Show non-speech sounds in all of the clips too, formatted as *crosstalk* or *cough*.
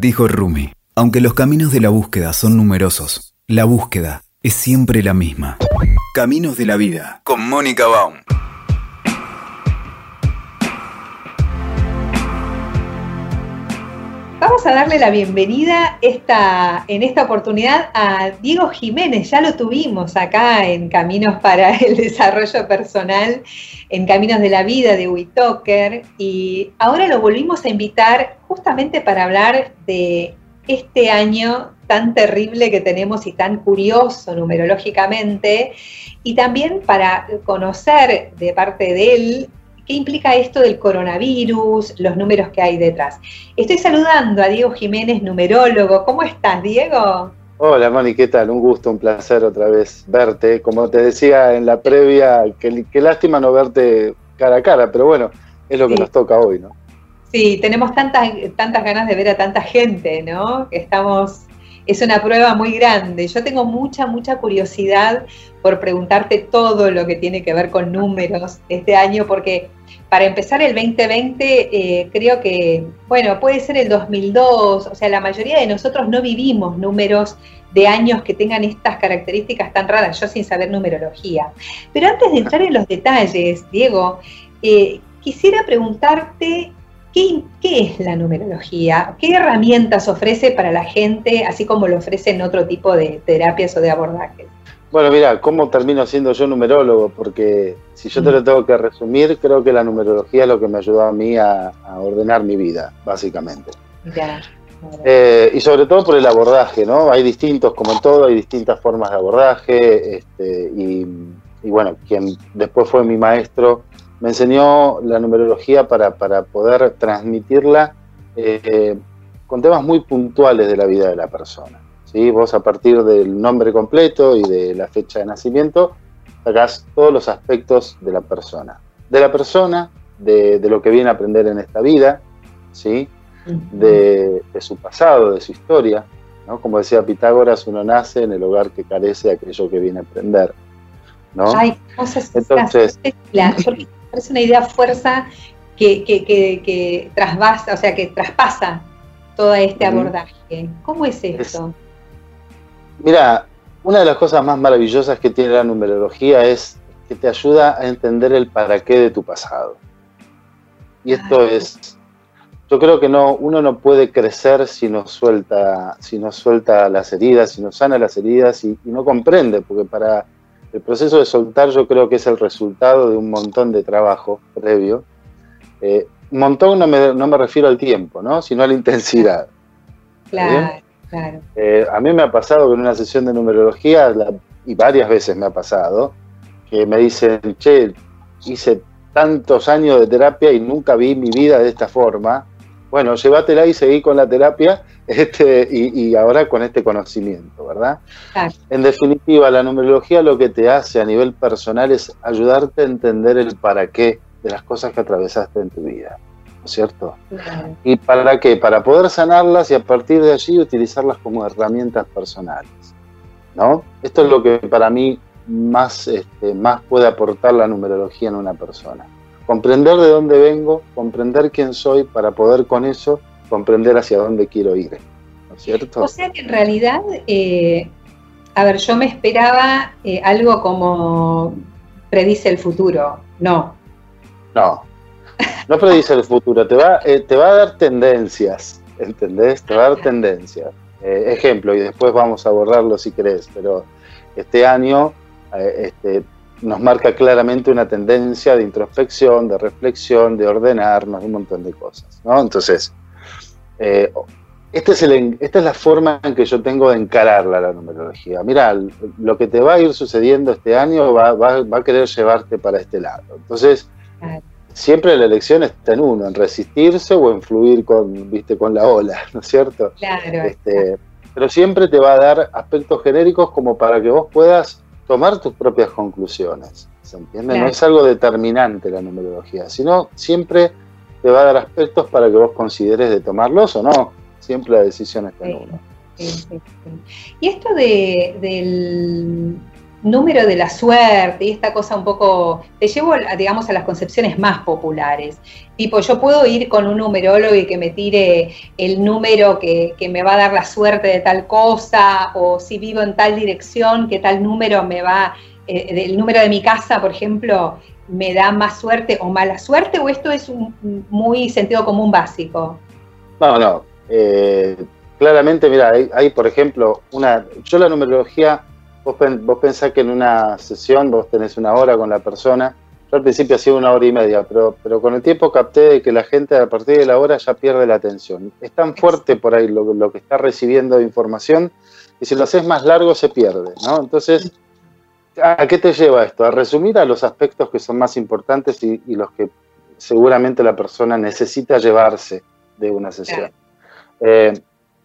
Dijo Rumi, aunque los caminos de la búsqueda son numerosos, la búsqueda es siempre la misma. Caminos de la vida, con Mónica Baum. Vamos a darle la bienvenida esta, en esta oportunidad a Diego Jiménez. Ya lo tuvimos acá en Caminos para *laughs* el Desarrollo Personal, en Caminos de la Vida de WeToker. Y ahora lo volvimos a invitar justamente para hablar de este año tan terrible que tenemos y tan curioso numerológicamente, y también para conocer de parte de él ¿Qué implica esto del coronavirus, los números que hay detrás? Estoy saludando a Diego Jiménez, numerólogo. ¿Cómo estás, Diego? Hola, Moni, ¿qué tal? Un gusto, un placer otra vez verte. Como te decía en la previa, qué, lástima no verte cara a cara, pero bueno, es lo que nos toca hoy, ¿no? Sí, tenemos tantas, tantas ganas de ver a tanta gente, ¿no? Estamos es una prueba muy grande. Yo tengo mucha, mucha curiosidad por preguntarte todo lo que tiene que ver con números este año, porque para empezar el 2020 eh, creo que, bueno, puede ser el 2002, o sea, la mayoría de nosotros no vivimos números de años que tengan estas características tan raras, yo sin saber numerología. Pero antes de entrar en los detalles, Diego, eh, quisiera preguntarte ¿Qué, es la numerología? ¿Qué herramientas ofrece para la gente, así como lo ofrecen otro tipo de terapias o de abordajes? Bueno, mira, ¿cómo termino siendo yo numerólogo? Porque si yo te lo tengo que resumir, creo que la numerología es lo que me ayudó a mí a, ordenar mi vida, básicamente. Eh, y sobre todo por el abordaje, ¿no? Hay distintos, como en todo, hay distintas formas de abordaje. Este, y, y, bueno, quien después fue mi maestro me enseñó la numerología para, poder transmitirla eh, con temas muy puntuales de la vida de la persona. ¿Sí? Vos a partir del nombre completo y de la fecha de nacimiento, sacás todos los aspectos de la persona. De la persona, de, lo que viene a aprender en esta vida, ¿sí? de, su pasado, de su historia. ¿no? Como decía Pitágoras, uno nace en el hogar que carece de aquello que viene a aprender. ¿no? Ay, Entonces, es una idea fuerza que, que, que, trasvasa, o sea, que traspasa todo este abordaje. ¿Cómo es esto? Mira, una de las cosas más maravillosas que tiene la numerología es que te ayuda a entender el para qué de tu pasado. Y esto es, yo creo que no, uno no puede crecer si no suelta, si no suelta las heridas, si no sana las heridas y no comprende, porque para el proceso de soltar yo creo que es el resultado de un montón de trabajo previo. Eh, montón no me, no me, refiero al tiempo, ¿no? sino a la intensidad. Claro, claro. Eh, a mí me ha pasado que en una sesión de numerología, y varias veces me ha pasado, que me dicen, che, hice tantos años de terapia y nunca vi mi vida de esta forma. Bueno, llévatela y seguí con la terapia *laughs* este, y, ahora con este conocimiento, ¿verdad? En definitiva, la numerología lo que te hace a nivel personal es ayudarte a entender el para qué de las cosas que atravesaste en tu vida, ¿no es cierto? ¿Y para qué? Para poder sanarlas y a partir de allí utilizarlas como herramientas personales, ¿no? Esto es lo que para mí más, este, más puede aportar la numerología en una persona. Comprender de dónde vengo, comprender quién soy para poder con eso comprender hacia dónde quiero ir, ¿no es cierto? O sea que en realidad, eh, a ver, yo me esperaba eh, algo como predice el futuro, no. No, no predice el futuro, te va, eh, te va a dar tendencias, ¿entendés? Te va a dar tendencias. ejemplo, y después vamos a abordarlo si querés, pero este año este, nos marca claramente una tendencia de introspección, de reflexión, de ordenarnos, un montón de cosas, ¿no? Entonces, eh, este es esta es la forma en que yo tengo de encararla la numerología. Mira, lo que te va a ir sucediendo este año va, a querer llevarte para este lado. Entonces, siempre la elección está en uno, en resistirse o en fluir con, viste, con la ola, *laughs* ¿no es cierto? Claro. Este, pero siempre te va a dar aspectos genéricos como para que vos puedas tomar tus propias conclusiones. ¿Se entiende? No es algo determinante la numerología, sino siempre te va a dar aspectos para que vos consideres de tomarlos o no. Siempre la decisión está en uno. y esto de, del, número de la suerte y esta cosa un poco, te llevo, digamos, a las concepciones más populares. Tipo, yo puedo ir con un numerólogo y que me tire el número que, me va a dar la suerte de tal cosa, o si vivo en tal dirección, que tal número me va, eh, el número de mi casa, por ejemplo, me da más suerte o mala suerte, o esto es un muy sentido común básico? No, no. Eh, claramente, mira, hay, por ejemplo, una. Yo la numerología, vos, pensás que en una sesión vos tenés una hora con la persona. Yo al principio hacía una hora y media, pero, pero con el tiempo capté de que la gente a partir de la hora ya pierde la atención. Es tan fuerte por ahí lo, lo que está recibiendo de información y si lo haces más largo se pierde, ¿no? Entonces, ¿a qué te lleva esto? A resumir a los aspectos que son más importantes y, los que seguramente la persona necesita llevarse de una sesión. Eh,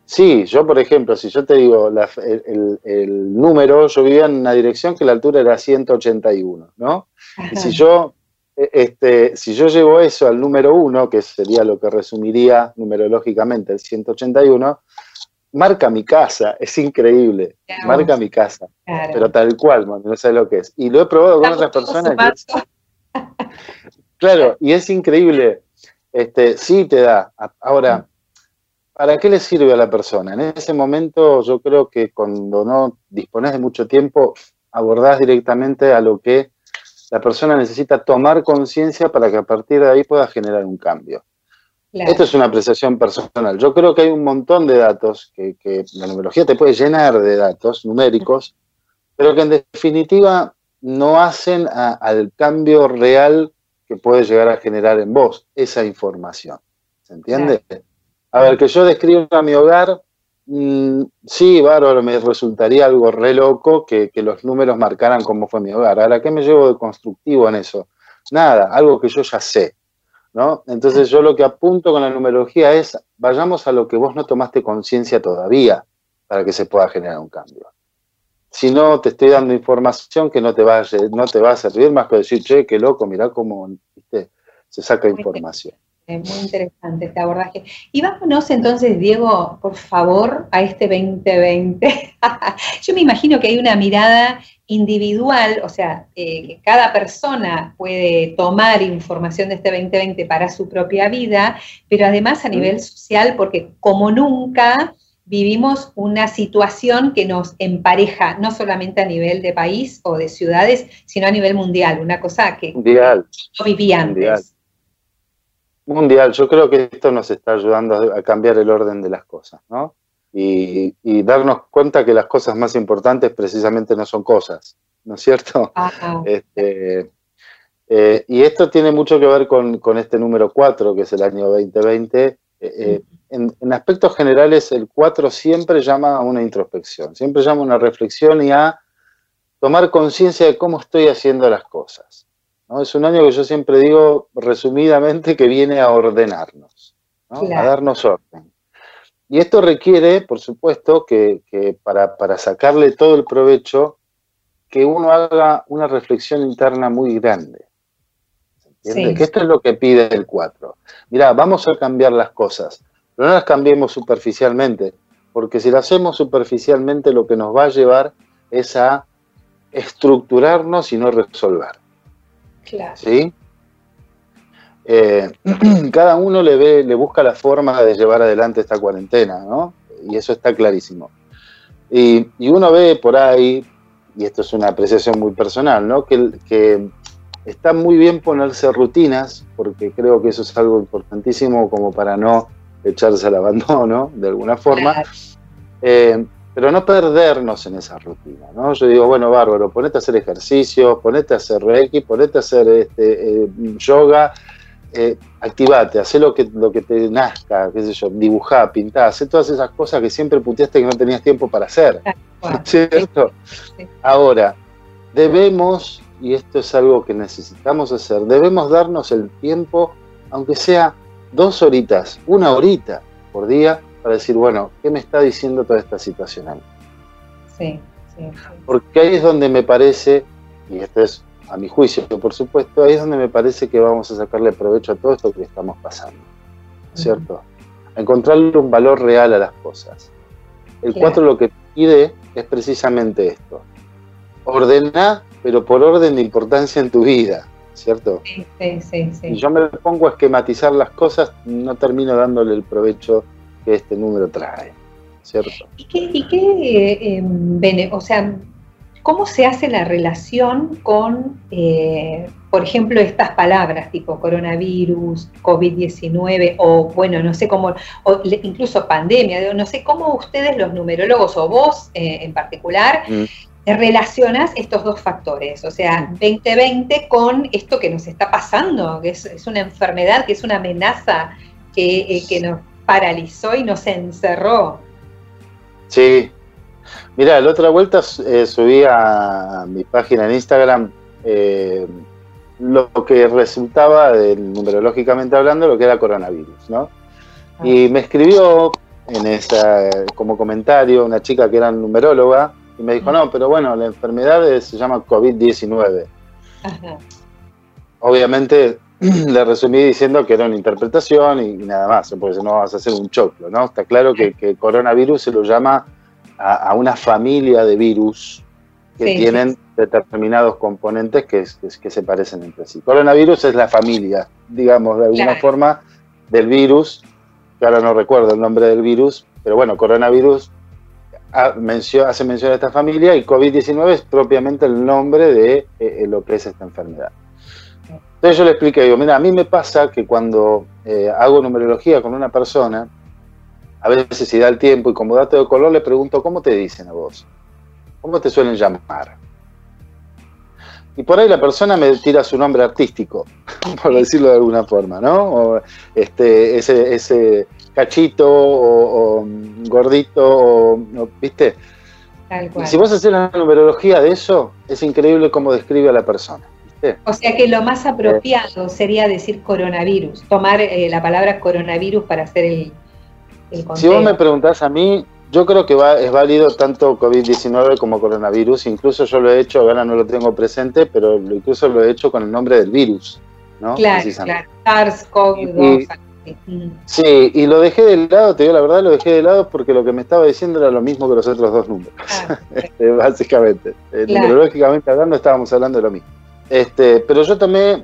Sí, yo por ejemplo, si yo te digo el, número, yo vivía en una dirección que la altura era 181, ¿no? Y si *laughs* yo, e, este, si yo llevo eso al número 1, que sería lo que resumiría numerológicamente el 181, marca mi casa, *laughs* es increíble, marca mi casa, pero tal cual, no sé lo que es. Y lo he probado con otras personas. claro, *laughs* y es increíble, este, sí te da. Ahora, ¿Para qué le sirve a la persona? En ese momento yo creo que cuando no dispones de mucho tiempo, abordás directamente a lo que la persona necesita tomar conciencia para que a partir de ahí pueda generar un cambio. Esto es una apreciación personal. Yo creo que hay un montón de datos, que, la numerología te puede llenar de datos numéricos, pero que en definitiva no hacen al cambio real que puede llegar a generar en vos esa información. ¿Se entiende? A ver, que yo describa mi hogar, mm, sí, bárbaro, me resultaría algo re loco que, los números marcaran cómo fue mi hogar. Ahora, ¿qué me llevo de constructivo en eso? Nada, algo que yo ya sé. ¿no? Entonces yo lo que apunto con la numerología es, vayamos a lo que vos no tomaste conciencia todavía para que se pueda generar un cambio. Si no, te estoy dando información que no te va a, no te va a servir más que decir, che, qué loco, mirá cómo se saca información. Muy interesante este abordaje. Y vámonos entonces, Diego, por favor, a este 2020. *laughs* Yo me imagino que hay una mirada individual, o sea, eh, que cada persona puede tomar información de este 2020 para su propia vida, pero además a nivel social, porque como nunca vivimos una situación que nos empareja, no solamente a nivel de país o de ciudades, sino a nivel mundial, una cosa que mundial. no vivía antes mundial. Yo creo que esto nos está ayudando a cambiar el orden de las cosas, ¿no? Y, darnos cuenta que las cosas más importantes precisamente no son cosas, ¿no es cierto? Este, eh, y esto tiene mucho que ver con, este número 4, que es el año 2020. Eh, eh, en, en, aspectos generales, el 4 siempre llama a una introspección, siempre llama a una reflexión y a tomar conciencia de cómo estoy haciendo las cosas. Es un año que yo siempre digo resumidamente que viene a ordenarnos, a darnos orden. Y esto requiere, por supuesto, que, para, sacarle todo el provecho, que uno haga una reflexión interna muy grande. ¿Entiende? Que esto es lo que pide el 4. Mira, vamos a cambiar las cosas, pero no las cambiemos superficialmente, porque si las hacemos superficialmente lo que nos va a llevar es a estructurarnos y no resolver. ¿Sí? Eh, *clears throat* cada uno le ve, le busca la forma de llevar adelante esta cuarentena, ¿no? Y eso está clarísimo. Y, uno ve por ahí, y esto es una apreciación muy personal, ¿no? Que, que está muy bien ponerse rutinas, porque creo que eso es algo importantísimo como para no echarse al abandono, de alguna forma. Eh, pero no perdernos en esa rutina, ¿no? Yo digo, bueno, bárbaro, ponete a hacer ejercicio, ponete a hacer reiki, ponete a hacer este, eh, yoga, eh, activate, haz lo que, lo que te nazca, qué sé yo, dibujá, pintá, haz todas esas cosas que siempre puteaste que no tenías tiempo para hacer, *laughs* ¿cierto? Ahora, debemos, y esto es algo que necesitamos hacer, debemos darnos el tiempo, aunque sea dos horitas, una horita por día, para decir, bueno, ¿qué me está diciendo toda esta situación a mí? Sí, sí, Porque ahí es donde me parece, y esto es a mi juicio, por supuesto, ahí es donde me parece que vamos a sacarle provecho a todo esto que estamos pasando, ¿cierto? A encontrarle un valor real a las cosas. El 4 lo que pide es precisamente esto, ordena, pero por orden de importancia en tu vida, ¿cierto? Sí, sí, sí. Si yo me pongo a esquematizar las cosas, no termino dándole el provecho que este número trae, ¿cierto? ¿Y qué, y qué eh, o sea, cómo se hace la relación con, eh, por ejemplo, estas palabras tipo coronavirus, COVID-19 o, bueno, no sé cómo, o incluso pandemia, no sé cómo ustedes los numerólogos o vos eh, en particular mm. relacionas estos dos factores, o sea, 2020 con esto que nos está pasando, que es, una enfermedad, que es una amenaza que, eh, que nos paralizó y nos encerró. Sí, Mira, la otra vuelta eh, subí a mi página en Instagram eh, lo que resultaba, numerológicamente hablando, lo que era coronavirus, ¿no? Ah. Y me escribió en esa, como comentario una chica que era numeróloga y me dijo, no, pero bueno, la enfermedad se llama COVID-19. Obviamente *clears throat* le resumí diciendo que era una interpretación y, nada más, porque si no vas a hacer un choclo, ¿no? Está claro que, que coronavirus se lo llama a, una familia de virus que tienen determinados componentes que, que, se parecen entre sí. Coronavirus es la familia, digamos, de alguna forma, del virus, que ahora no recuerdo el nombre del virus, pero bueno, coronavirus hace mención a esta familia y COVID-19 es propiamente el nombre de eh, lo que es esta enfermedad. Entonces yo le expliqué, digo, mira, a mí me pasa que cuando eh, hago numerología con una persona, a veces si da el tiempo y como dato de color le pregunto, ¿cómo te dicen a vos? ¿Cómo te suelen llamar? Y por ahí la persona me tira su nombre artístico, *laughs* por decirlo de alguna forma, ¿no? O este, ese, ese cachito o, gordito, o, ¿viste? Y si vos haces la numerología de eso, es increíble cómo describe a la persona. O sea que lo más apropiado sería decir coronavirus, tomar eh, la palabra coronavirus para hacer el, si vos me preguntás a mí, yo creo que va, es válido tanto COVID-19 como coronavirus. Incluso yo lo he hecho, ahora no lo tengo presente, pero incluso lo he hecho con el nombre del virus. ¿no? Claro, claro. SARS-CoV-2. Sí, y lo dejé de lado, te digo la verdad, lo dejé de lado porque lo que me estaba diciendo era lo mismo que los otros dos números. Ah, *laughs* este, básicamente. Eh, numerológicamente hablando, estábamos hablando de lo mismo. Este, pero yo también,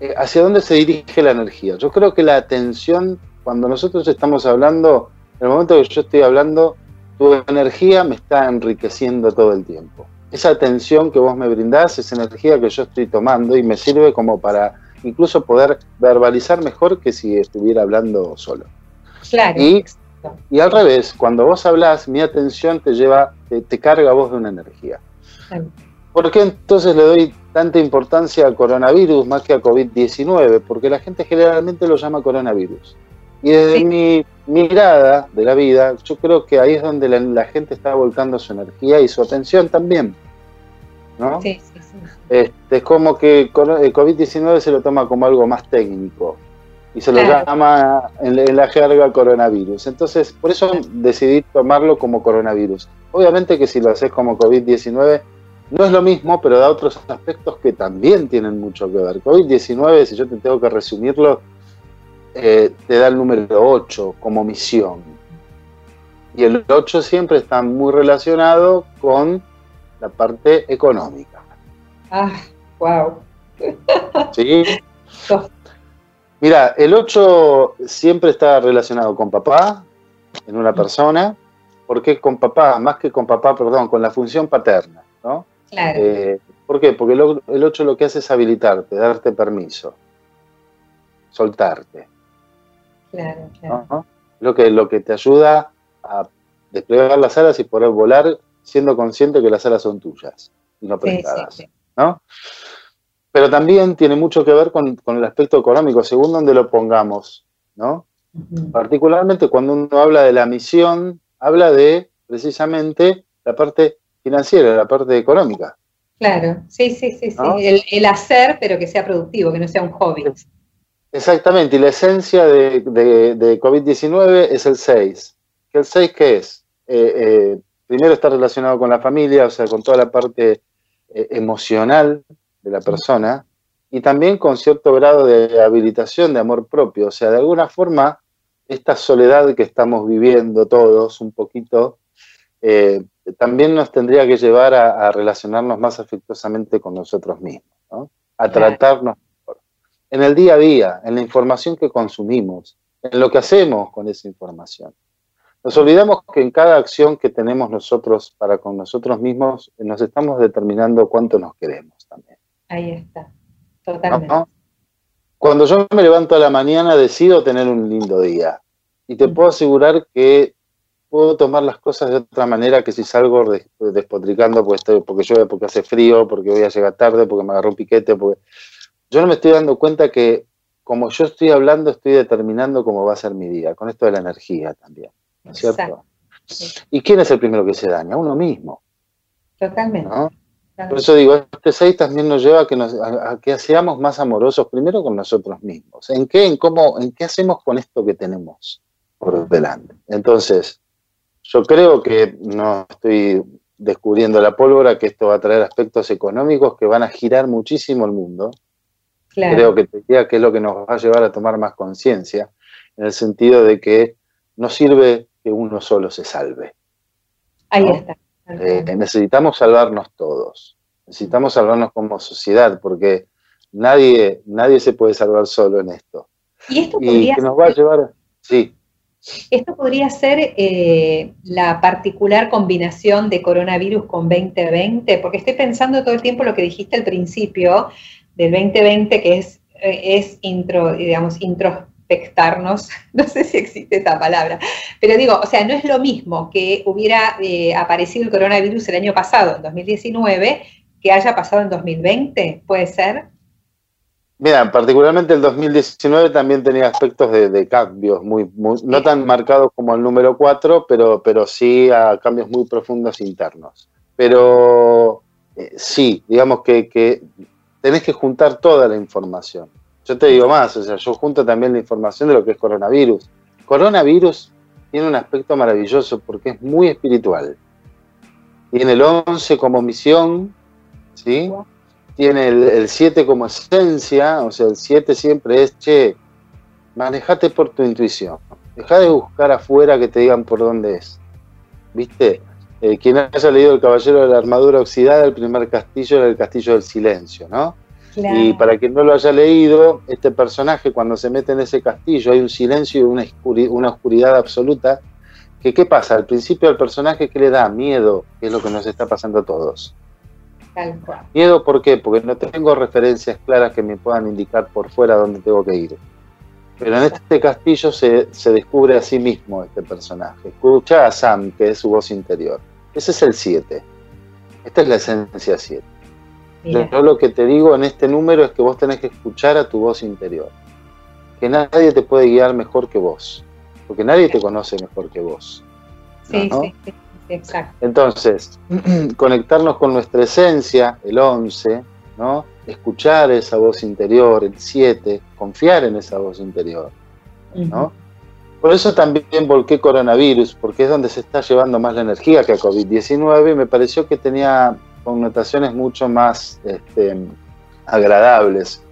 eh, ¿hacia dónde se dirige la energía? Yo creo que la atención cuando nosotros estamos hablando, en el momento que yo estoy hablando, tu energía me está enriqueciendo todo el tiempo. Esa atención que vos me brindás, esa energía que yo estoy tomando y me sirve como para incluso poder verbalizar mejor que si estuviera hablando solo. Claro. Y, y al revés, cuando vos hablas, mi atención te lleva, te, carga a vos de una energía. ¿Por qué entonces le doy tanta importancia al coronavirus más que a COVID-19? Porque la gente generalmente lo llama coronavirus. Y desde mi mirada de la vida, yo creo que ahí es donde la, gente está volcando su energía y su atención también. ¿no? Sí, sí, sí. Este, es como que el COVID-19 se lo toma como algo más técnico y se lo llama en, la jerga coronavirus. Entonces, por eso decidí tomarlo como coronavirus. Obviamente que si lo haces como COVID-19 no es lo mismo, pero da otros aspectos que también tienen mucho que ver. COVID-19, si yo te tengo que resumirlo, eh, te da el número 8 como misión. Y el 8 siempre está muy relacionado con la parte económica. Ah, wow. Sí. *laughs* Mira, el 8 siempre está relacionado con papá, en una persona. ¿Por qué con papá? Más que con papá, perdón, con la función paterna, ¿no? Claro. Eh, ¿Por qué? Porque el 8 lo que hace es habilitarte, darte permiso, soltarte. Claro, claro. Lo, que, lo que te ayuda a desplegar las alas y poder volar siendo consciente que las alas son tuyas y no prestadas. ¿no? Pero también tiene mucho que ver con, el aspecto económico, según donde lo pongamos. ¿no? Particularmente cuando uno habla de la misión, habla de precisamente la parte financiera, la parte económica. Claro, sí, sí, sí, sí. El, el, hacer, pero que sea productivo, que no sea un hobby. Exactamente, y la esencia de, COVID-19 es el 6. ¿El 6 qué es? Eh, eh, primero está relacionado con la familia, o sea, con toda la parte eh, emocional de la persona, y también con cierto grado de habilitación, de amor propio. O sea, de alguna forma, esta soledad que estamos viviendo todos un poquito, eh, también nos tendría que llevar a, relacionarnos más afectuosamente con nosotros mismos, ¿no? a tratarnos mejor. En el día a día, en la información que consumimos, en lo que hacemos con esa información. Nos olvidamos que en cada acción que tenemos nosotros para con nosotros mismos, nos estamos determinando cuánto nos queremos también. Ahí está, totalmente. Cuando yo me levanto a la mañana decido tener un lindo día. Y te puedo asegurar que puedo tomar las cosas de otra manera que si salgo despotricando porque, estoy, porque llueve, porque hace frío, porque voy a llegar tarde, porque me agarró un piquete. Porque... Yo no me estoy dando cuenta que como yo estoy hablando, estoy determinando cómo va a ser mi día, con esto de la energía también. ¿No es cierto? ¿Y quién es el primero que se daña? Uno mismo. Totalmente. Por eso digo, este 6 también nos lleva a que, nos, a, que seamos más amorosos primero con nosotros mismos. ¿En qué, en cómo, en qué hacemos con esto que tenemos por delante? Entonces, yo creo que no estoy descubriendo la pólvora, que esto va a traer aspectos económicos que van a girar muchísimo el mundo. Creo que te que es lo que nos va a llevar a tomar más conciencia, en el sentido de que no sirve que uno solo se salve. Ahí está. Eh, necesitamos salvarnos todos, necesitamos salvarnos como sociedad, porque nadie, nadie se puede salvar solo en esto. Y esto podría nos va a llevar, sí. Esto podría ser eh, la particular combinación de coronavirus con 2020, porque estoy pensando todo el tiempo lo que dijiste al principio del 2020, que es, eh, es intro, digamos, intro, *laughs* no sé si existe esta palabra, pero digo, o sea, no es lo mismo que hubiera eh, aparecido el coronavirus el año pasado, en 2019, que haya pasado en 2020, ¿puede ser? Mira, particularmente el 2019 también tenía aspectos de, cambios, muy, no tan marcados como el número 4, pero, pero sí a cambios muy profundos internos. Pero eh, sí, digamos que, que tenés que juntar toda la información. Yo te digo más, o sea, yo junto también la información de lo que es coronavirus. Coronavirus tiene un aspecto maravilloso porque es muy espiritual. Tiene el 11 como misión, ¿sí? Tiene el, 7 como esencia, o sea, el 7 siempre es, che, manejate por tu intuición. Deja de buscar afuera que te digan por dónde es. ¿Viste? Eh, quien haya leído El Caballero de la Armadura Oxidada, el primer castillo era el Castillo del Silencio, ¿no? Y para quien no lo haya leído, este personaje cuando se mete en ese castillo hay un silencio y una, una oscuridad absoluta. Que, ¿Qué pasa? Al principio al personaje que le da miedo, que es lo que nos está pasando a todos. Miedo, ¿por qué? Porque no tengo referencias claras que me puedan indicar por fuera dónde tengo que ir. Pero en este castillo se, se descubre a sí mismo este personaje. Escucha a Sam, que es su voz interior. Ese es el 7. Esta es la esencia 7. Yo lo que te digo en este número es que vos tenés que escuchar a tu voz interior. Que nadie te puede guiar mejor que vos. Porque nadie te conoce mejor que vos. Sí, sí, sí, exacto. Entonces, *clears throat* conectarnos con nuestra esencia, el 11, ¿no? Escuchar esa voz interior, el 7, confiar en esa voz interior, ¿no? Por eso también volqué coronavirus, porque es donde se está llevando más la energía que a COVID-19 y me pareció que tenía connotaciones mucho más este, agradables.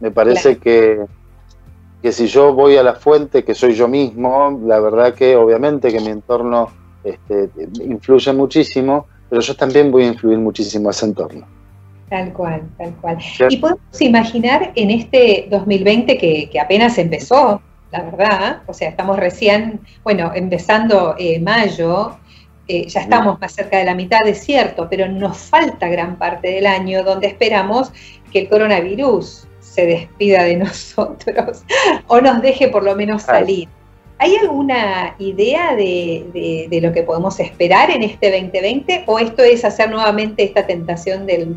Me parece que, que si yo voy a la fuente, que soy yo mismo, la verdad que obviamente que mi entorno este, influye muchísimo, pero yo también voy a influir muchísimo ese entorno. Tal cual, tal cual. Y podemos imaginar en este 2020 que, que apenas empezó, la verdad, o sea, estamos recién, bueno, empezando eh, mayo, eh, ya estamos más cerca de la mitad, es cierto, pero nos falta gran parte del año donde esperamos que el coronavirus se despida de *laughs* nosotros o nos deje por lo menos salir. ¿Hay alguna idea de, lo que podemos esperar en este 2020 o esto es hacer nuevamente esta tentación de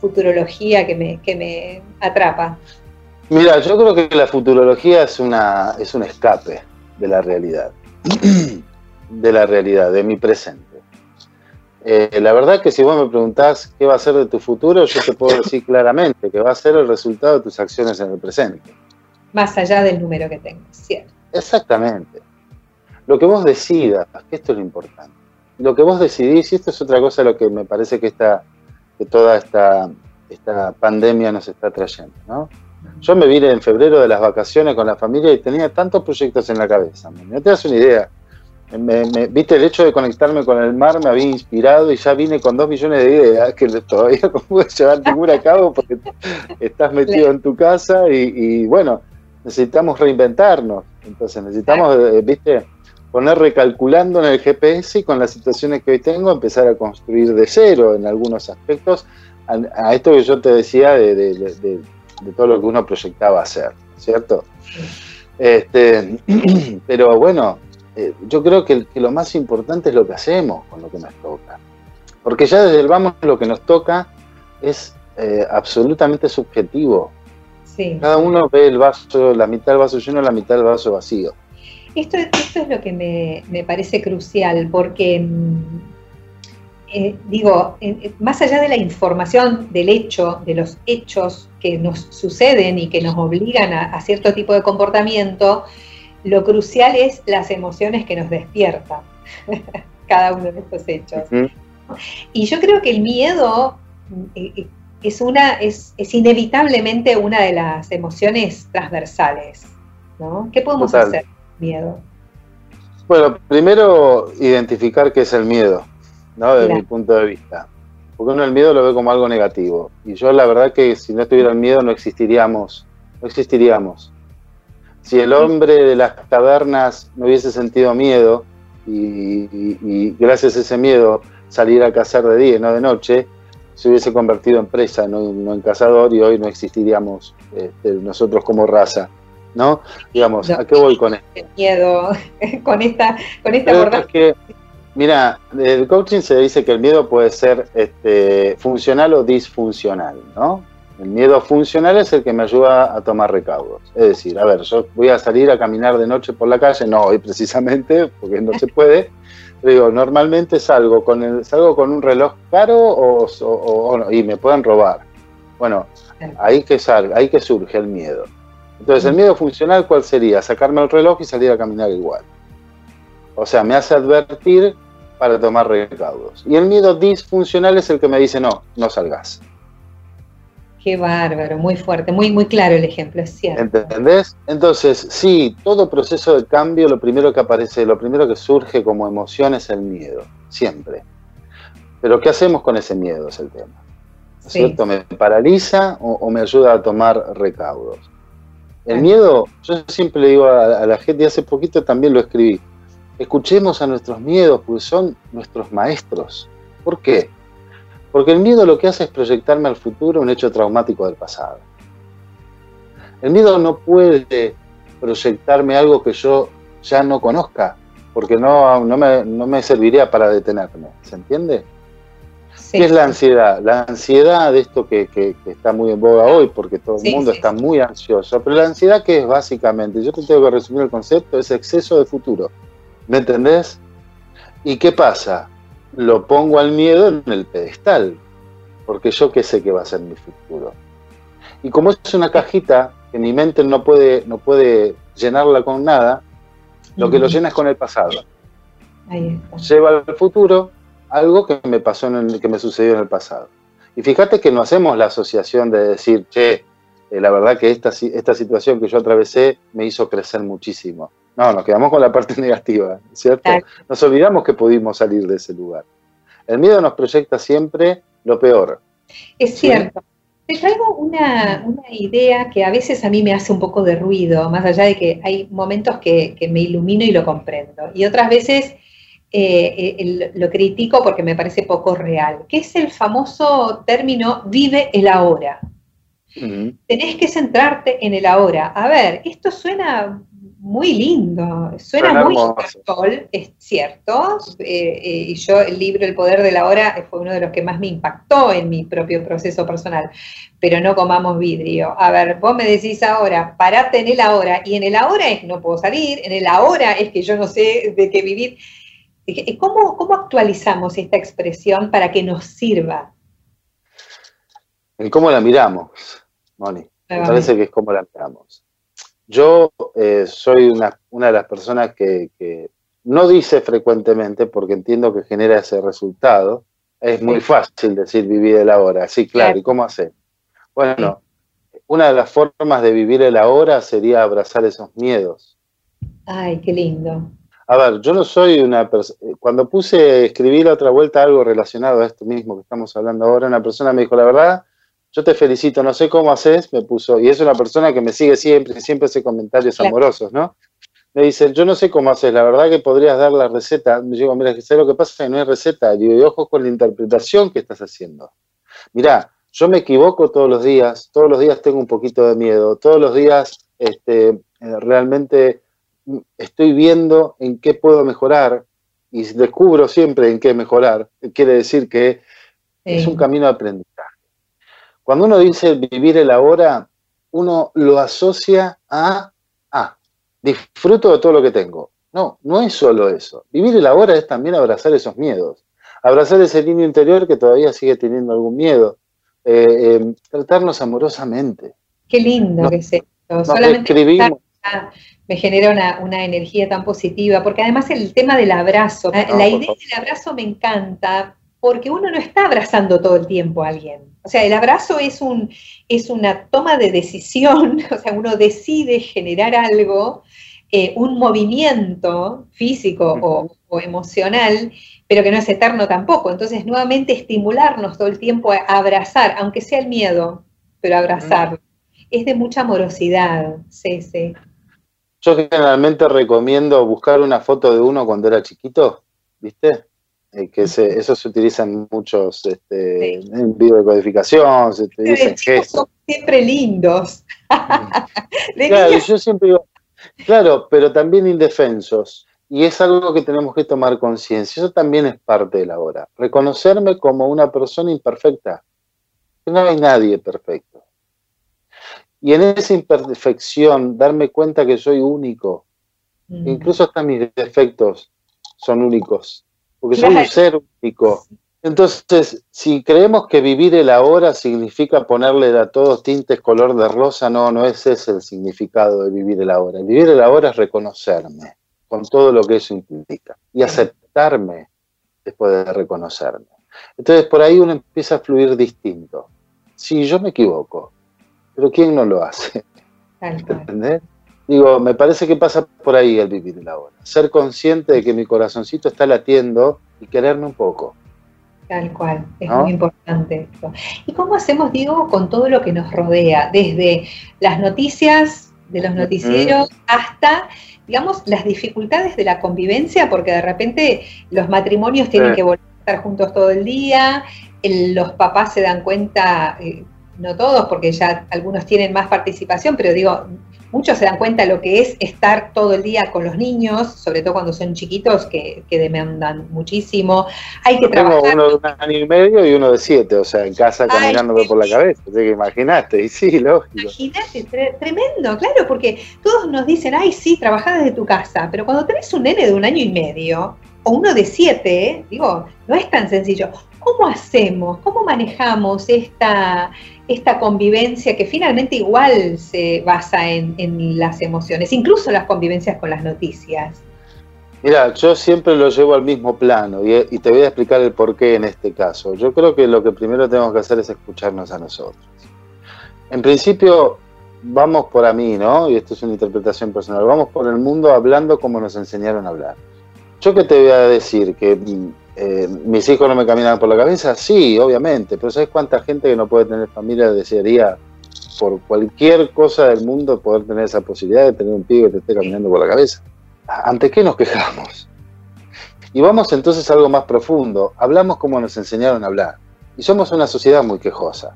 futurología que me, que me atrapa? Mira, yo creo que la futurología es, una, es un escape de la realidad. *clears throat* de la realidad, de mi presente. Eh, la verdad que si vos me preguntás qué va a ser de tu futuro, yo te puedo decir *coughs* claramente que va a ser el resultado de tus acciones en el presente. Más allá del número que tengas, ¿cierto? Exactamente. Lo que vos decidas, que esto es lo importante. Lo que vos decidís, y esto es otra cosa lo que me parece que, esta, que toda esta, esta pandemia nos está trayendo, ¿no? Yo me vine en febrero de las vacaciones con la familia y tenía tantos proyectos en la cabeza. No te das una idea viste, el hecho de conectarme con el mar me había inspirado y ya vine con dos millones de ideas que todavía no pude llevar ninguna a cabo porque estás metido en tu casa y, bueno, necesitamos reinventarnos. Entonces necesitamos, eh, viste, poner recalculando en el GPS y con las situaciones que hoy tengo empezar a construir de cero en algunos aspectos a, esto que yo te decía de, todo lo que uno proyectaba hacer, ¿cierto? Este, *clears throat* pero bueno, eh, yo creo que, lo más importante es lo que hacemos con lo que nos toca. Porque ya desde el vamos lo que nos toca es eh, absolutamente subjetivo. Cada uno ve el vaso, la mitad del vaso lleno, la mitad del vaso vacío. Esto, esto es lo que me, parece crucial, porque mm, eh, digo, más allá de la información del hecho, de los hechos que nos suceden y que nos obligan a cierto tipo de comportamiento, lo crucial es las emociones que nos despiertan *laughs* cada uno de estos hechos. Y yo creo que el miedo eh, eh, es, una, es, inevitablemente una de las emociones transversales. ¿no? ¿Qué podemos hacer miedo? Bueno, primero identificar qué es el miedo, ¿no? desde mi punto de vista. Porque uno el miedo lo ve como algo negativo. Y yo la verdad que si no estuviera el miedo no existiríamos, no existiríamos. Si el hombre de las cavernas no hubiese sentido miedo y, gracias a ese miedo salir a cazar de día y no de noche, se hubiese convertido en presa, no, en cazador, y hoy no existiríamos este, nosotros como raza. ¿No? Digamos, ¿a qué voy con esto? Miedo, *laughs* con esta, con esta Mira, el coaching se dice que el miedo puede ser este, funcional o disfuncional, ¿no? El miedo funcional es el que me ayuda a tomar recaudos. Es decir, a ver, yo voy a salir a caminar de noche por la calle, no hoy precisamente, porque no se puede. Digo, normalmente salgo con, el, salgo con un reloj caro o, y me pueden robar. Bueno, ahí que, salga, ahí que surge el miedo. Entonces, el miedo funcional, ¿cuál sería? Sacarme el reloj y salir a caminar igual. O sea, me hace advertir para tomar recaudos. Y el miedo disfuncional es el que me dice, no, no salgas. Qué bárbaro, muy fuerte, muy, muy claro el ejemplo, es cierto. ¿Entendés? Entonces, sí, todo proceso de cambio, lo primero que aparece, lo primero que surge como emoción es el miedo, siempre. Pero ¿qué hacemos con ese miedo? Es el tema. cierto? ¿Me paraliza o, me ayuda a tomar recaudos? El miedo, yo siempre le digo a, a la gente, y hace poquito también lo escribí, escuchemos a nuestros miedos, porque son nuestros maestros. ¿Por qué? Porque el miedo lo que hace es proyectarme al futuro un hecho traumático del pasado. El miedo no puede proyectarme algo que yo ya no conozca, porque no, no, me, serviría para detenerme. ¿Se entiende? ¿Qué es la ansiedad? La ansiedad de esto que, está muy en boga hoy, porque todo el mundo está muy ansioso. Pero la ansiedad, ¿qué es básicamente? Yo te tengo que resumir el concepto, es exceso de futuro. ¿Me entendés? ¿Y qué pasa? Lo pongo al miedo en el pedestal, porque yo qué sé que va a ser mi futuro. Y como es una cajita que mi mente no puede, no puede llenarla con nada, lo que lo llena es con el pasado. Lleva al futuro algo que me pasó en el, que me sucedió en el pasado. Y fíjate que no hacemos la asociación de decir, che, eh, la verdad que esta, esta situación que yo atravesé me hizo crecer muchísimo. No, nos quedamos con la parte *laughs* negativa, ¿cierto? Nos olvidamos que pudimos salir de ese lugar. El miedo nos proyecta siempre lo peor. Es cierto. Te traigo una, idea que a veces a mí me hace un poco de ruido, más allá de que hay momentos que, me ilumino y lo comprendo. Y otras veces eh, eh, lo critico porque me parece poco real, que es el famoso término vive el ahora. Tenés que centrarte en el ahora. A ver, esto suena muy lindo, suena muy actual, es cierto. Eh, eh, y yo el libro El Poder de la Hora fue uno de los que más me impactó en mi propio proceso personal. Pero no comamos vidrio. A ver, vos me decís ahora, parate en el ahora, y en el ahora es no puedo salir, en el ahora es que yo no sé de qué vivir. ¿Cómo, cómo actualizamos esta expresión para que nos sirva? En cómo la miramos, Moni. Me parece que es cómo la miramos. Yo eh, soy una, una, de las personas que, no dice frecuentemente, porque entiendo que genera ese resultado. Es muy fácil decir vivir el ahora. Sí, claro. ¿Y cómo hacer? Bueno, una de las formas de vivir el ahora sería abrazar esos miedos. Ay, qué lindo. A ver, yo no soy una persona. Cuando puse, escribí la otra vuelta algo relacionado a esto mismo que estamos hablando ahora, una persona me dijo, la verdad, yo te felicito, no sé cómo haces, me puso, y es una persona que me sigue siempre, siempre hace comentarios amorosos, ¿no? Me dice, yo no sé cómo haces, la verdad que podrías dar la receta. Me digo, mira, sé lo que pasa que no hay receta. Digo, y ojo con la interpretación que estás haciendo. Mira, yo me equivoco todos los días, todos los días tengo un poquito de miedo, todos los días este, eh, realmente estoy viendo en qué puedo mejorar y descubro siempre en qué mejorar. Quiere decir que es un camino de aprendizaje. Cuando uno dice vivir el ahora, uno lo asocia a, ah, disfruto de todo lo que tengo. No, no es solo eso. Vivir el ahora es también abrazar esos miedos, abrazar ese niño interior que todavía sigue teniendo algún miedo, eh, eh, tratarnos amorosamente. Qué lindo que es esto. Solamente me genera una, energía tan positiva, porque además el tema del abrazo, la idea del abrazo me encanta, porque uno no está abrazando todo el tiempo a alguien. O sea, el abrazo es, un, es una toma de decisión, *laughs* o sea, uno decide generar algo, eh, un movimiento físico o, o, emocional, pero que no es eterno tampoco. Entonces, nuevamente estimularnos todo el tiempo a abrazar, aunque sea el miedo, pero abrazar. Es de mucha amorosidad, sí, sí. Yo generalmente recomiendo buscar una foto de uno cuando era chiquito, ¿viste? Eh, que eso se utiliza en muchos este, en videocodificación, se te dicen Son siempre lindos. *laughs* claro, yo siempre digo, claro, pero también indefensos. Y es algo que tenemos que tomar conciencia. Eso también es parte de la hora. Reconocerme como una persona imperfecta. No hay nadie perfecto. Y en esa imperfección, darme cuenta que soy único. Mm. Incluso hasta mis defectos son únicos, porque soy un ser único. Entonces, si creemos que vivir el ahora significa ponerle a todos tintes color de rosa, no, no es ese el significado de vivir el ahora. vivir el ahora es reconocerme con todo lo que eso implica y aceptarme después de reconocerme. Entonces, por ahí uno empieza a fluir distinto. Si yo me equivoco, pero ¿quién no lo hace? ¿Entendés? Digo, me parece que pasa por ahí el vivir el ahora. Ser consciente de que mi corazoncito está latiendo y quererme un poco. Tal cual, es muy importante esto. ¿Y cómo hacemos, digo, con todo lo que nos rodea? Desde las noticias de los noticieros hasta, digamos, las dificultades de la convivencia, porque de repente los matrimonios tienen que volver a estar juntos todo el día, los papás se dan cuenta, eh, no todos, porque ya algunos tienen más participación, pero digo, muchos se dan cuenta de lo que es estar todo el día con los niños, sobre todo cuando son chiquitos, que, demandan muchísimo. Hay que trabajar. Tengo uno de un año y medio y uno de siete, o sea, en casa caminándome por la cabeza. Así que imaginaste, y sí, lógico. Imagínate, tremendo, claro, porque todos nos dicen, ay, sí, trabajás desde tu casa, pero cuando tenés un nene de un año y medio, o uno de siete, digo, no es tan sencillo. ¿Cómo hacemos? ¿Cómo manejamos esta, esta convivencia que finalmente igual se basa en, las emociones, incluso las convivencias con las noticias? Mira, yo siempre lo llevo al mismo plano y, te voy a explicar el por qué en este caso. Yo creo que lo que primero tenemos que hacer es escucharnos a nosotros. En principio, vamos por a mí, ¿no? Y esto es una interpretación personal. Vamos por el mundo hablando como nos enseñaron a hablar. Yo que te voy a decir que eh, mis hijos no me caminan por la cabeza, sí, obviamente, pero ¿sabes cuánta gente que no puede tener familia desearía por cualquier cosa del mundo poder tener esa posibilidad de tener un pibe que te esté caminando por la cabeza? ¿Ante qué nos quejamos? Y vamos entonces a algo más profundo. Hablamos como nos enseñaron a hablar. Y somos una sociedad muy quejosa.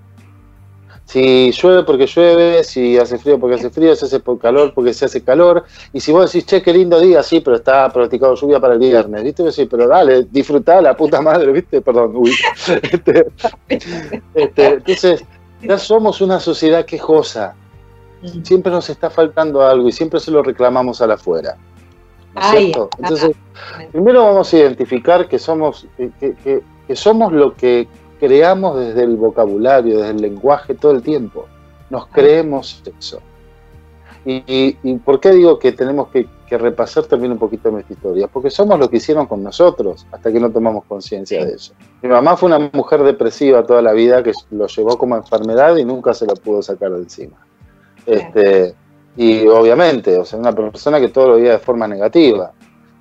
Si llueve porque llueve, si hace frío porque hace frío, si hace calor porque se hace calor. Y si vos decís, che, qué lindo día, sí, pero está practicado lluvia para el viernes, ¿viste? Sí, pero dale, disfrutá la puta madre, ¿viste? Perdón, uy. *laughs* Este, este, entonces, ya somos una sociedad quejosa. Siempre nos está faltando algo y siempre se lo reclamamos a la afuera. ¿No es cierto? Entonces, primero vamos a identificar que somos, que somos lo que creamos desde el vocabulario, desde el lenguaje todo el tiempo. Nos creemos eso. Y, por qué digo que tenemos que, repasar también un poquito nuestra historia? Porque somos lo que hicieron con nosotros hasta que no tomamos conciencia de eso. Mi mamá fue una mujer depresiva toda la vida que lo llevó como enfermedad y nunca se lo pudo sacar de encima. Este, y obviamente, o sea, una persona que todo lo veía de forma negativa.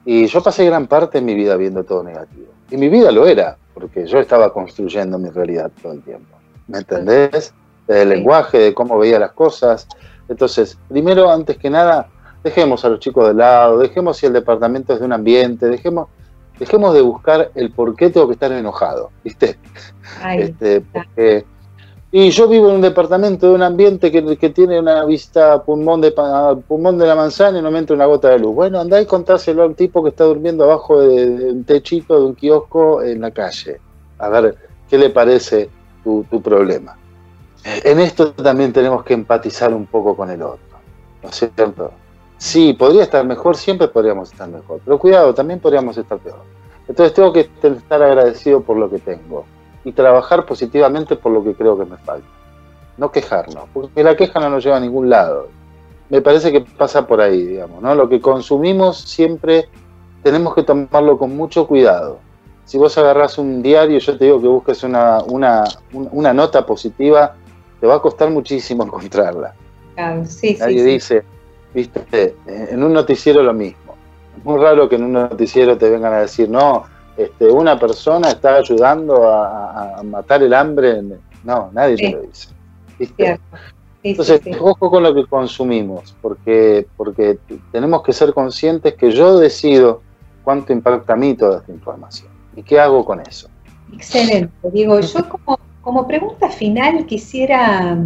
Y yo pasé gran parte de mi vida viendo todo negativo. Y mi vida lo era, porque yo estaba construyendo mi realidad todo el tiempo. ¿Me entendés? Del lenguaje, de cómo veía las cosas. Entonces, primero, antes que nada, dejemos a los chicos de lado, dejemos si el departamento es de un ambiente, dejemos, dejemos de buscar el por qué tengo que estar enojado, ¿viste? este, porque, y yo vivo en un departamento de un ambiente que, tiene una vista pulmón de, pulmón de la manzana y no me entra una gota de luz. Bueno, andá y contáselo al tipo que está durmiendo abajo de, un techito de un kiosco en la calle. A ver qué le parece tu problema. En esto también tenemos que empatizar un poco con el otro, ¿no es cierto? Sí, podría estar mejor, siempre podríamos estar mejor, pero cuidado, también podríamos estar peor. Entonces tengo que estar agradecido por lo que tengo y trabajar positivamente por lo que creo que me falta. No quejarnos, porque la queja no nos lleva a ningún lado. Me parece que pasa por ahí, digamos, ¿no? Lo que consumimos siempre tenemos que tomarlo con mucho cuidado. Si vos agarrás un diario, yo te digo que busques una, una, una nota positiva, te va a costar muchísimo *laughs* encontrarla. sí, Nadie dice, viste, en un noticiero lo mismo. Es muy raro que en un noticiero te vengan a decir, no, este, una persona está ayudando a, matar el hambre. No, nadie te lo dice. Entonces, ojo con lo que consumimos, porque, porque tenemos que ser conscientes que yo decido cuánto impacta a mí toda esta información y qué hago con eso. Excelente. Digo, yo como, como pregunta final quisiera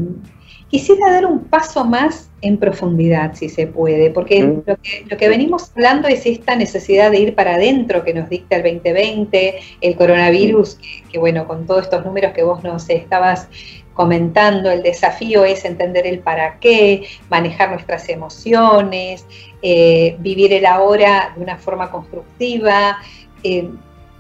Quisiera dar un paso más en profundidad, si se puede, porque mm. lo, que, venimos hablando es esta necesidad de ir para adentro que nos dicta el 2020, el coronavirus, que, bueno, con todos estos números que vos nos estabas comentando, el desafío es entender el para qué, manejar nuestras emociones, eh, vivir el ahora de una forma constructiva, eh,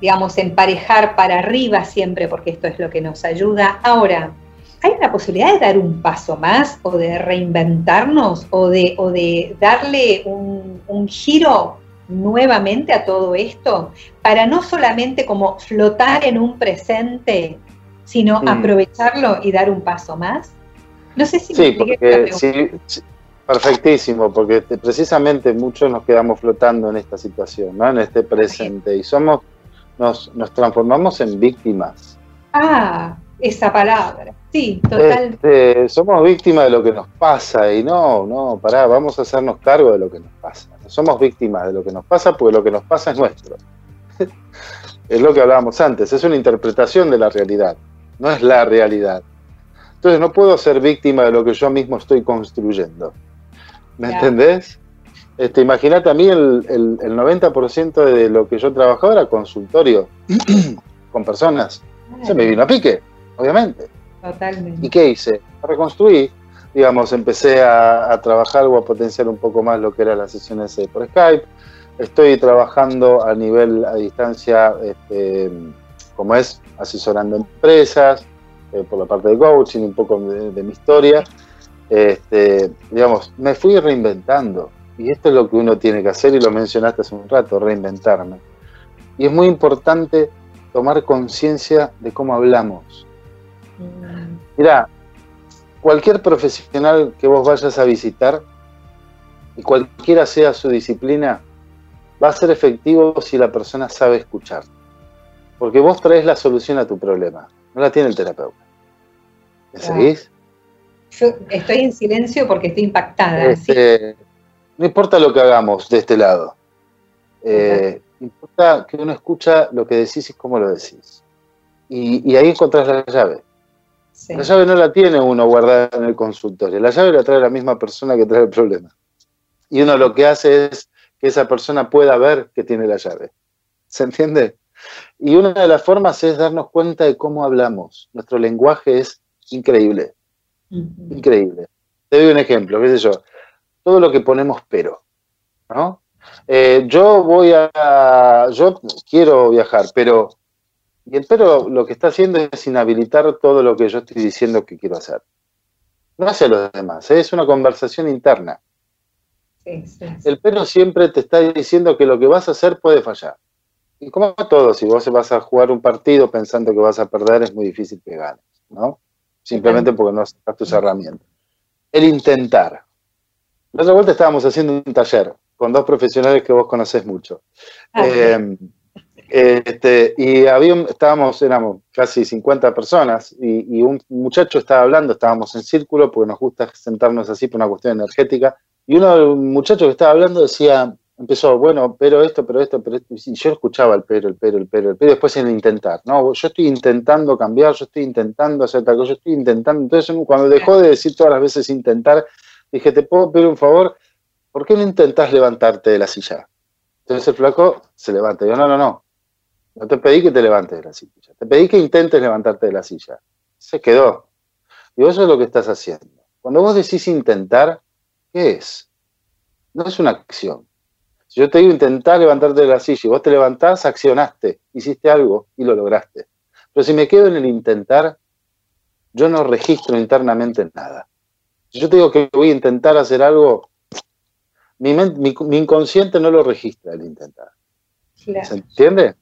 digamos, emparejar para arriba siempre, porque esto es lo que nos ayuda. Ahora, ¿hay una posibilidad de dar un paso más o de reinventarnos o de, o de darle un, giro nuevamente a todo esto para no solamente como flotar en un presente, sino aprovecharlo y dar un paso más? No sé si sí, porque, sí, perfectísimo, porque precisamente muchos nos quedamos flotando en esta situación, ¿no? en este presente, y somos, nos, nos transformamos en víctimas. Ah, esa palabra. Sí, total. Este, somos víctimas de lo que nos pasa y no, no, pará, vamos a hacernos cargo de lo que nos pasa. somos víctimas de lo que nos pasa porque lo que nos pasa es nuestro. *laughs* es lo que hablábamos antes, es una interpretación de la realidad, no es la realidad. Entonces no puedo ser víctima de lo que yo mismo estoy construyendo. ¿Me entendés? Este, Imagínate a mí el, el, el 90% de lo que yo trabajaba era consultorio *clears throat* con personas. Se me vino a pique, obviamente. Totalmente. ¿Y qué hice? Reconstruí, digamos, empecé a, trabajar o a potenciar un poco más lo que eran las sesiones por Skype. Estoy trabajando a nivel, a distancia, este, como es, asesorando empresas, eh, por la parte de coaching, un poco de, mi historia. Este, digamos, me fui reinventando. Y esto es lo que uno tiene que hacer, y lo mencionaste hace un rato, reinventarme. Y es muy importante tomar conciencia de cómo hablamos. Mira, cualquier profesional que vos vayas a visitar, y cualquiera sea su disciplina, va a ser efectivo si la persona sabe escuchar. Porque vos traes la solución a tu problema, no la tiene el terapeuta. ¿Me seguís? Yo estoy en silencio porque estoy impactada. Este, no importa lo que hagamos de este lado. Eh, importa que uno escucha lo que decís y cómo lo decís. Y, y ahí encontrás la llave. La llave no la tiene uno guardada en el consultorio, la llave la trae la misma persona que trae el problema. Y uno lo que hace es que esa persona pueda ver que tiene la llave. ¿Se entiende? Y una de las formas es darnos cuenta de cómo hablamos. Nuestro lenguaje es increíble. Increíble. Te doy un ejemplo, qué sé yo. Todo lo que ponemos pero, ¿no? Eh, yo voy a, yo quiero viajar, pero y el pero lo que está haciendo es inhabilitar todo lo que yo estoy diciendo que quiero hacer. No hace a los demás, ¿eh? es una conversación interna. El pero siempre te está diciendo que lo que vas a hacer puede fallar. Y como a todos, si vos vas a jugar un partido pensando que vas a perder, es muy difícil que ganes, ¿no? Simplemente porque no sacas tus herramientas. El intentar. La otra vuelta estábamos haciendo un taller con dos profesionales que vos conocés mucho. Ah, eh, este, y había, estábamos, éramos casi 50 personas y, un muchacho estaba hablando, estábamos en círculo porque nos gusta sentarnos así por una cuestión energética. Y uno de los muchachos que estaba hablando decía, empezó, bueno, pero esto, pero esto, pero esto. Y yo escuchaba el pero, el pero, el pero, el pero, después en intentar. No, yo estoy intentando cambiar, yo estoy intentando hacer tal cosa, yo estoy intentando. Entonces, cuando dejó de decir todas las veces intentar, dije, ¿te puedo pedir un favor? ¿Por qué no intentás levantarte de la silla? Entonces el flaco se levanta. Yo, no, no, no. No te pedí que te levantes de la silla. Te pedí que intentes levantarte de la silla. Se quedó. Y eso es lo que estás haciendo. Cuando vos decís intentar, ¿qué es? No es una acción. Si yo te digo intentar levantarte de la silla y vos te levantás, accionaste, hiciste algo y lo lograste. Pero si me quedo en el intentar, yo no registro internamente nada. Si yo te digo que voy a intentar hacer algo, mi, inconsciente no lo registra el intentar. ¿Se entiende?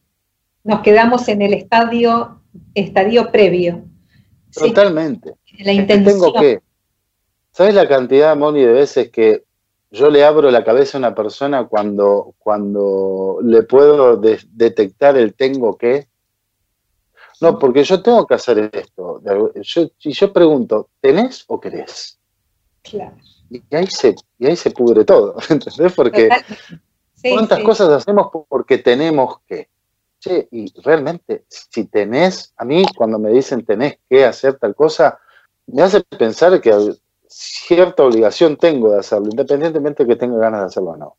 Nos quedamos en el estadio, estadio previo. Totalmente. la intención. Tengo que, ¿Sabes la cantidad, Moni, de veces que yo le abro la cabeza a una persona cuando, cuando le puedo detectar el tengo que? No, porque yo tengo que hacer esto. Yo, y yo pregunto, ¿tenés o querés? Claro. Y ahí se, y ahí se pudre todo, *laughs* ¿entendés? Porque ¿cuántas cosas hacemos porque tenemos que? Che, y realmente, si tenés, a mí cuando me dicen tenés que hacer tal cosa, me hace pensar que cierta obligación tengo de hacerlo, independientemente de que tenga ganas de hacerlo o no.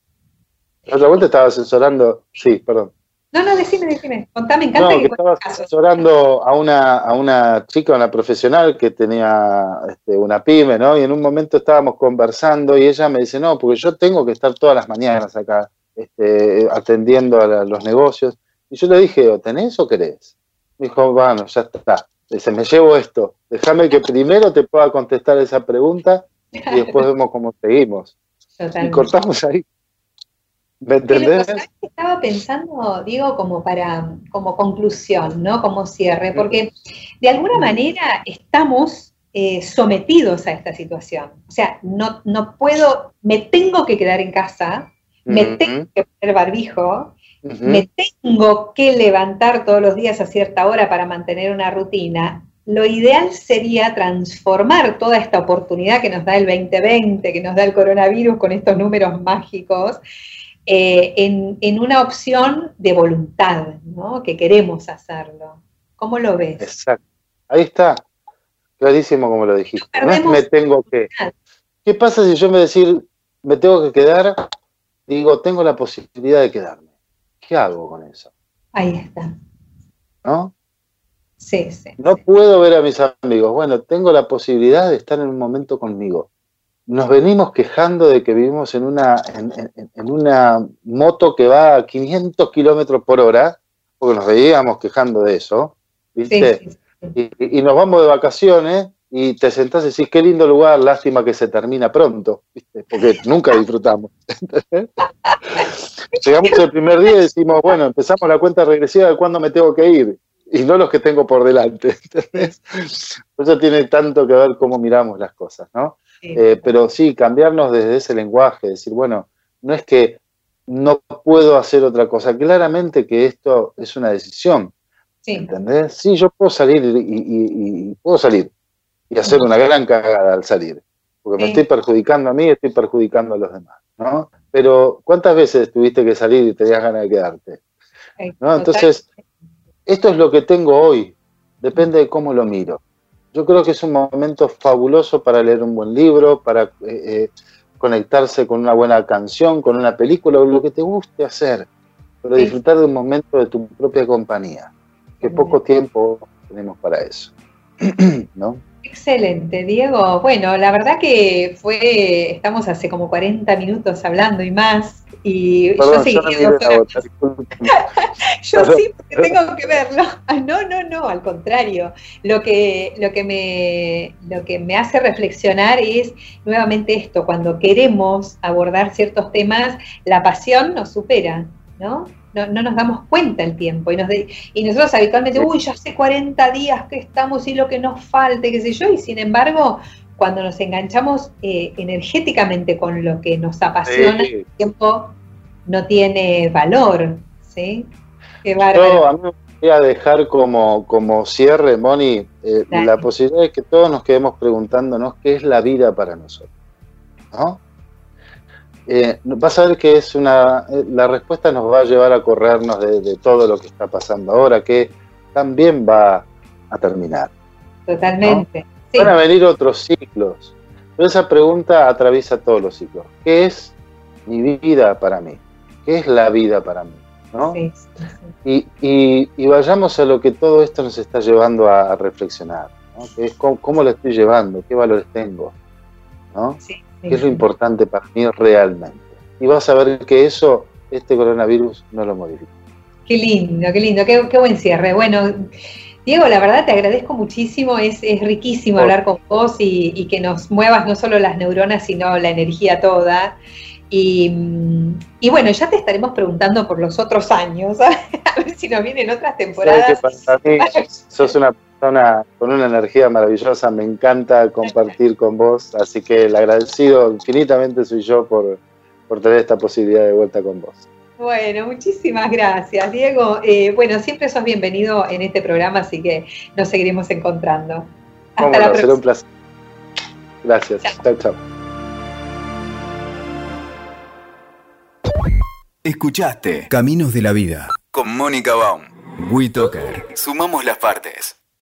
La otra vuelta estaba asesorando, sí, perdón. No, no, decime, decime. Contame, encanta no, que, estaba asesorando a una, a una chica, una profesional que tenía este, una pyme, ¿no? Y en un momento estábamos conversando y ella me dice, no, porque yo tengo que estar todas las mañanas acá este, atendiendo a los negocios. Y yo le dije, ¿o tenés o querés? Me dijo, bueno, ya está. Dice, me llevo esto. Déjame que primero te pueda contestar esa pregunta y *laughs* después vemos cómo seguimos. Y cortamos ahí. ¿Me entendés? Estaba pensando, digo, como para, como conclusión, ¿no? Como cierre, porque de alguna manera estamos eh, sometidos a esta situación. O sea, no, no puedo, me tengo que quedar en casa, me tengo que poner barbijo, me tengo que levantar todos los días a cierta hora para mantener una rutina, lo ideal sería transformar toda esta oportunidad que nos da el 2020, que nos da el coronavirus con estos números mágicos, eh, en, una opción de voluntad, ¿no? que queremos hacerlo. ¿Cómo lo ves? Exacto. Ahí está. Clarísimo como lo dijiste. No es me tengo que. ¿Qué pasa si yo me decir, me tengo que quedar? Digo, tengo la posibilidad de quedarme. ¿Qué hago con eso? Ahí está. ¿No? Sí, sí. No puedo ver a mis amigos. Bueno, tengo la posibilidad de estar en un momento conmigo. Nos venimos quejando de que vivimos en una, en, una moto que va a 500 kilómetros por hora, porque nos veíamos quejando de eso, ¿viste? y, y, nos vamos de vacaciones y te sentás y decís, qué lindo lugar, lástima que se termina pronto, ¿viste? porque *laughs* nunca disfrutamos. *laughs* Llegamos el primer día y decimos, bueno, empezamos la cuenta regresiva de cuándo me tengo que ir, y no los que tengo por delante. *laughs* Eso tiene tanto que ver cómo miramos las cosas, ¿no? Eh, pero sí, cambiarnos desde ese lenguaje, decir, bueno, no es que no puedo hacer otra cosa, claramente que esto es una decisión. Sí. ¿Entendés? Sí, yo puedo salir y puedo salir, y hacer una gran cagada al salir. Porque me estoy perjudicando a mí y estoy perjudicando a los demás, ¿no? Pero ¿cuántas veces tuviste que salir y tenías ganas de quedarte? ¿no? Entonces, esto es lo que tengo hoy, depende de cómo lo miro. Yo creo que es un momento fabuloso para leer un buen libro, para eh, eh, conectarse con una buena canción, con una película o lo que te guste hacer, pero disfrutar de un momento de tu propia compañía, que poco tiempo tenemos para eso. *clears throat* ¿No? Excelente, Diego. Bueno, la verdad que fue, estamos hace como 40 minutos hablando y más, y yo yo, *laughs* yo sí, porque tengo que verlo. *laughs* Ah, no, no, no, al contrario. Lo que, lo que me, lo que me hace reflexionar es nuevamente esto, cuando queremos abordar ciertos temas, la pasión nos supera, ¿no? No, nos damos cuenta el tiempo. Y, nos y nosotros habitualmente, uy, ya hace 40 días que estamos y lo que nos falte, qué sé yo, y sin embargo, cuando nos enganchamos eh, energéticamente con lo que nos apasiona, el tiempo no tiene valor, ¿sí? Qué bárbaro. a mí me gustaría dejar como, como cierre, Moni, eh, la posibilidad de que todos nos quedemos preguntándonos qué es la vida para nosotros, ¿no? Eh, vas a ver que es una, eh, la respuesta nos va a llevar a corrernos de, todo lo que está pasando ahora, que también va a terminar. Totalmente. Van a venir otros ciclos, pero esa pregunta atraviesa todos los ciclos. ¿Qué es mi vida para mí? ¿Qué es la vida para mí? ¿no? y, vayamos a lo que todo esto nos está llevando a, reflexionar. es cómo, lo estoy llevando, qué valores tengo. ¿no? ¿Qué es lo importante para mí realmente? Y vas a ver que eso, este coronavirus, no lo modifica. Qué lindo, qué lindo, qué, buen cierre. Bueno, Diego, la verdad te agradezco muchísimo, es, riquísimo hablar con vos y, que nos muevas no solo las neuronas, sino la energía toda. Y, bueno, ya te estaremos preguntando por los otros años, *laughs* a ver si nos vienen otras temporadas. *laughs* sos una con una energía maravillosa, me encanta compartir con vos, así que el agradecido infinitamente soy yo por, tener esta posibilidad de vuelta con vos. Bueno, muchísimas gracias, Diego. Eh, bueno, siempre sos bienvenido en este programa, así que nos seguiremos encontrando. Hasta la próxima. Será un placer. Gracias. Chao, chao. Escuchaste Caminos de la Vida con Mónica Baum. WeToker. Sumamos las partes.